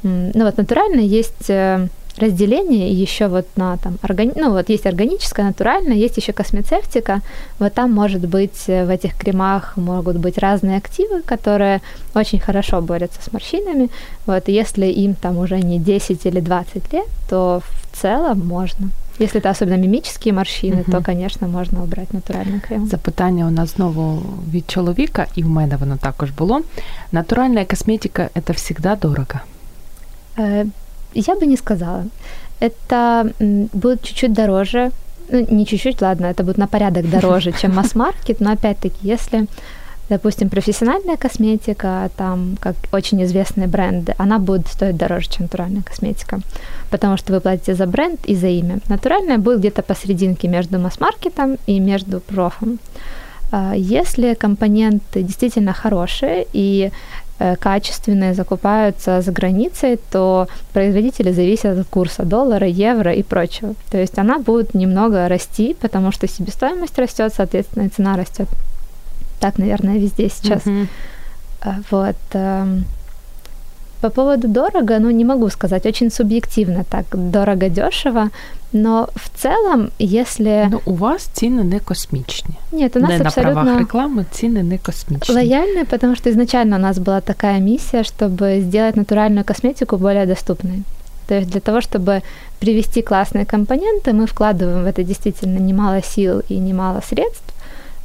ну вот натурально есть э, разделение еще вот на там органи... ну вот есть органическая, натуральная, есть еще космецевтика. Вот там может быть в этих кремах могут быть разные активы, которые очень хорошо борются с морщинами. Вот если им там уже не 10 или 20 лет, то в целом можно. Если это особенно мімічні морщини, угу. то, конечно, можна обрати натуральний крем. Запитання у нас знову від чоловіка, і в мене воно також було. Натуральна косметика – это всегда дорого? Э, я бы не сказала. Это будет чуть-чуть дороже, ну, не чуть-чуть, ладно, это будет на порядок дороже, [laughs] чем масс-маркет, но опять-таки, если допустим, профессиональная косметика, там, как очень известные бренды, она будет стоить дороже, чем натуральная косметика, потому что вы платите за бренд и за имя. Натуральная будет где-то посерединке между масс-маркетом и между профом. А, если компоненты действительно хорошие и э, качественные закупаются за границей, то производители зависят от курса доллара, евро и прочего. То есть она будет немного расти, потому что себестоимость растет, соответственно, и цена растет. Так, наверное, везде сейчас. Uh-huh. Вот. Эм, по поводу дорого, ну, не могу сказать, очень субъективно так, дорого-дешево, но в целом, если... Ну, у вас ціни не космічні. Нет, у нас не абсолютно... на правах рекламы ціни не космічні. Лояльные, потому что изначально у нас была такая миссия, чтобы сделать натуральную косметику более доступной. То есть для того, чтобы привести классные компоненты, мы вкладываем в это действительно немало сил и немало средств,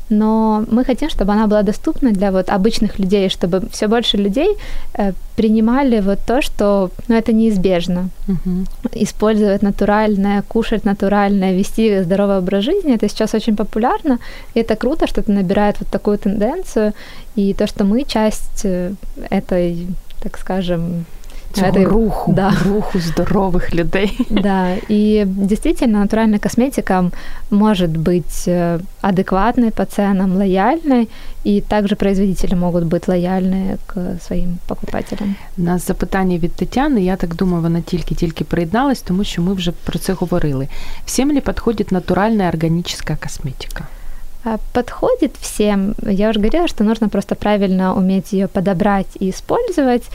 но мы хотим, чтобы она была доступна для вот обычных людей, чтобы все больше людей э, принимали вот то, что ну, это неизбежно. Угу. Использовать натуральное, кушать натуральное, вести здоровый образ жизни, это сейчас очень популярно, и это круто, что это набирает вот такую тенденцию, и то, что мы часть э, этой, так скажем, Цього этой, руху, да. руху здоровых людей. Да, [laughs] и действительно натуральная косметика может быть э, адекватной по ценам, лояльной, и также производители могут быть лояльні к своїм покупателям. У нас запитання від Тетяни. Я так думаю, вона тільки-тільки приєдналась, тому що ми вже про це говорили. Всем ли підходить натуральна органічна косметика? Подходит всем. Я уже говорила, что нужно просто правильно уметь ее подобрать и использовать.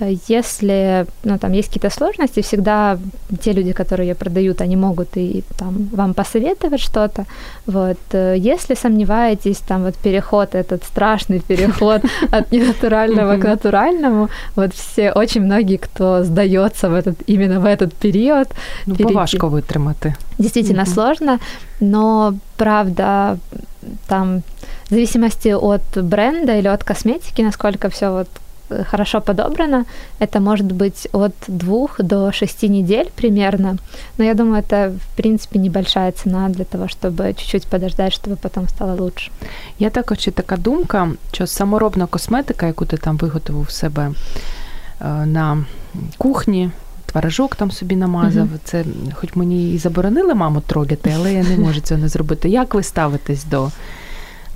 Если ну, там есть какие-то сложности, всегда те люди, которые ее продают, они могут и там вам посоветовать что-то. Вот. Если сомневаетесь, там вот переход, этот страшный переход [laughs] от ненатурального к натуральному, вот все, очень многие, кто сдается в этот, именно в этот период. Ну, поважко витримати. Действительно сложно, но правда, там в зависимости от бренда или от косметики, насколько все вот хорошо подобрано. Это может быть от двух до шести недель примерно. Но я думаю, это, в принципе, небольшая цена для того, чтобы чуть-чуть подождать, чтобы потом стало лучше. Я також чи така думка, що саморобна косметика, яку ти там виготовив в себе на кухні, творожок там собі намазав. Mm-hmm. Це хоч мені і заборонили маму трогати, але я не можу цього не зробити. Як ви ставитесь до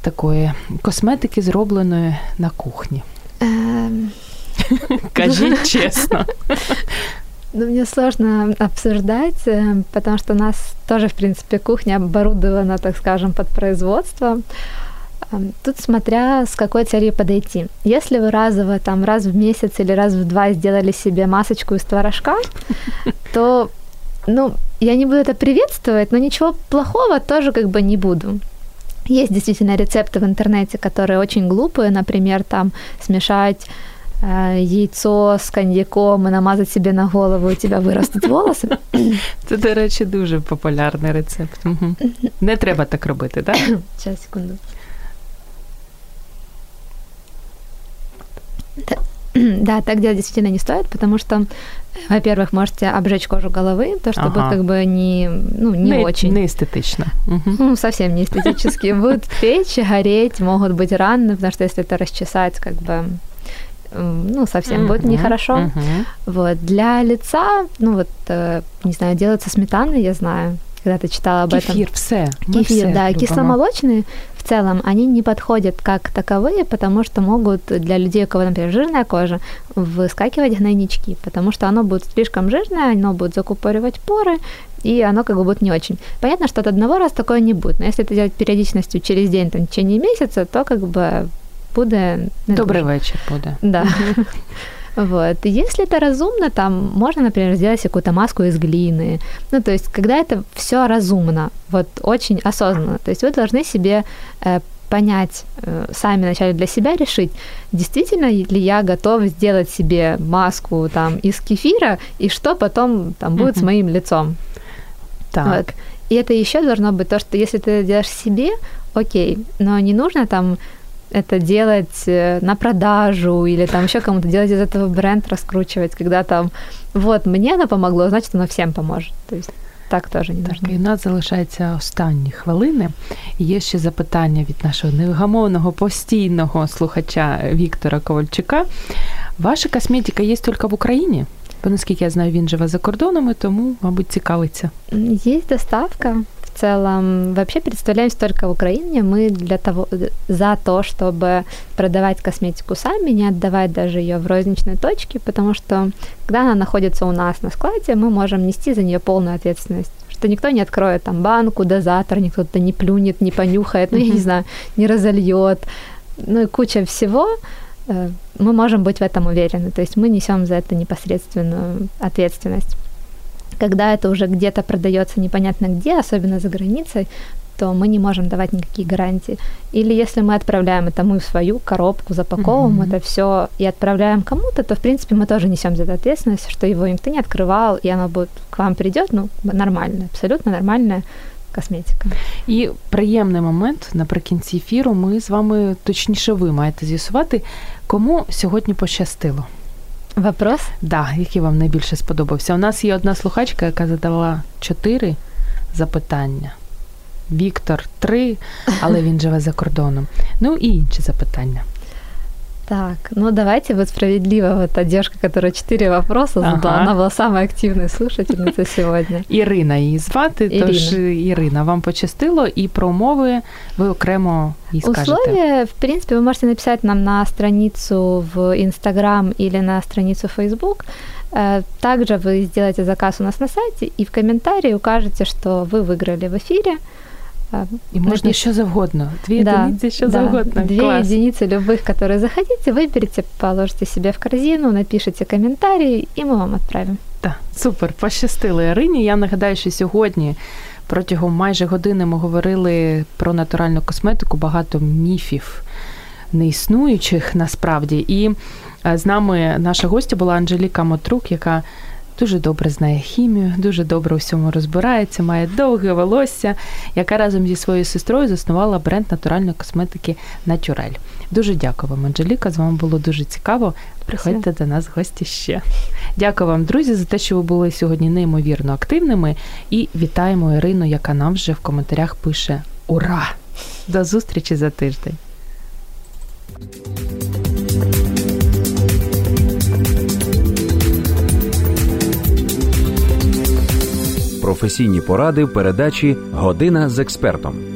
такої косметики, зробленої на кухні? Эм. [laughs] Кажи [laughs] честно. Ну, мне сложно обсуждать, э, потому что у нас тоже, в принципе, кухня оборудована, так скажем, под производство. Эм, тут смотря с какой целью подойти. Если вы разово, там, раз в месяц или раз в два сделали себе масочку из творожка, [laughs] то, ну, я не буду это приветствовать, но ничего плохого тоже как бы не буду. Есть действительно рецепты в интернете, которые очень глупые, например, там смешать э, яйцо з коньяком і намазати себе на голову, і у тебе виростуть волоси. Це, до речі, дуже популярний рецепт. Угу. Не треба так робити, так? Зараз, секунду. [clears throat] Да, так делать действительно не стоит, потому что, во-первых, можете обжечь кожу головы, то, что ага. будет как бы не, ну, не, не очень... Не эстетично. Угу. Ну, совсем не эстетически. [laughs] Будут печь, гореть, могут быть раны, потому что если это расчесать, как бы ну, совсем будет нехорошо. Uh-huh. Вот. Для лица, ну, вот, э, не знаю, делается сметана, я знаю, когда ты читала об Кефир, этом. все. Кефир, все да. Любимо. Кисломолочные в целом, они не подходят как таковые, потому что могут для людей, у кого, например, жирная кожа, выскакивать гнойнички, потому что оно будет слишком жирное, оно будет закупоривать поры, и оно как бы будет не очень. Понятно, что от одного раза такое не будет, но если это делать периодичностью через день, там, в течение месяца, то как бы буде... Добрий вечір буде. Да. [laughs] Вот. Если это разумно, там можно, например, сделать какую-то маску из глины. Ну, то есть, когда это все разумно, вот очень осознанно. То есть вы должны себе э, понять, э, сами вначале для себя решить, действительно ли я готов сделать себе маску там из кефира, и что потом там будет с моим лицом. Так. Вот. И это еще должно быть то, что если ты делаешь себе, окей, но не нужно там это делать э, на продажу или там еще кому-то делать из этого бренд, раскручивать, когда там вот мне оно помогло, значит оно всем поможет. То есть так теж не так, і у нас залишаються останні хвилини. Є ще запитання від нашого невгамовного постійного слухача Віктора Ковальчука. Ваша косметика є тільки в Україні? Бо наскільки я знаю, він живе за кордонами, тому, мабуть, цікавиться. Є доставка Целом вообще представляемся только в Украине. Мы для того, за то, чтобы продавать косметику сами, не отдавать даже ее в розничной точке, потому что когда она находится у нас на складе, мы можем нести за нее полную ответственность что никто не откроет там банку, дозатор, никто то не плюнет, не понюхает, ну, я не знаю, не разольет, ну и куча всего, э, мы можем быть в этом уверены. То есть мы несем за это непосредственную ответственность. Когда это уже где-то продается непонятно где, особенно за границей, то мы не можем давать никакие гарантии. Или если мы отправляем это мы в свою коробку, запаковываем mm-hmm. это все и отправляем кому-то, то в принципе мы тоже несем за это ответственность, что его никто не открывал, и оно будет к вам придет, ну, нормально, абсолютно нормальное косметика. І приємний момент наприкінці ефіру. Ми з вами точніше ви маєте з'ясувати, кому сьогодні пощастило. Вопрос? Да, який вам найбільше сподобався. У нас є одна слухачка, яка задала чотири запитання. Віктор три, але він живе за кордоном. Ну і інші запитання. Так, ну давайте вот справедливо, вот та девушка, которая четыре вопроса задала, Ага. она была самая активная слушательница сегодня. [laughs] Ірина її звати, Ірина. тож Ірина, вам пощастило, і про умови ви окремо їй скажете. Условия, в принципе, вы можете написать нам на страницу в Инстаграм или на страницу в Facebook. Э, Также вы сделаете заказ у нас на сайте и в комментарии укажете, что вы выиграли в эфире. Э, І можна напиш- що завгодно. Дві Да, одиниці, що да, завгодно. Две Клас. единицы любых, которые захотите, выберите, положите себе в корзину, напишите комментарий, и мы вам отправим. Так, супер, пощастило Ірині. Я нагадаю, що сьогодні протягом майже години ми говорили про натуральну косметику, багато міфів неіснуючих насправді. І е, з нами наша гостя була Анжеліка Мотрук, яка дуже добре знає хімію, дуже добре у всьому розбирається, має довге волосся, яка разом зі своєю сестрою заснувала бренд натуральної косметики Натюрель. Дуже дякую вам, Анжеліка. З вами було дуже цікаво. Приходьте до нас в гості ще. Дякую вам, друзі, за те, що ви були сьогодні неймовірно активними. І вітаємо Ірину, яка нам вже в коментарях пише Ура! До зустрічі за тиждень. Професійні поради в передачі Година з експертом.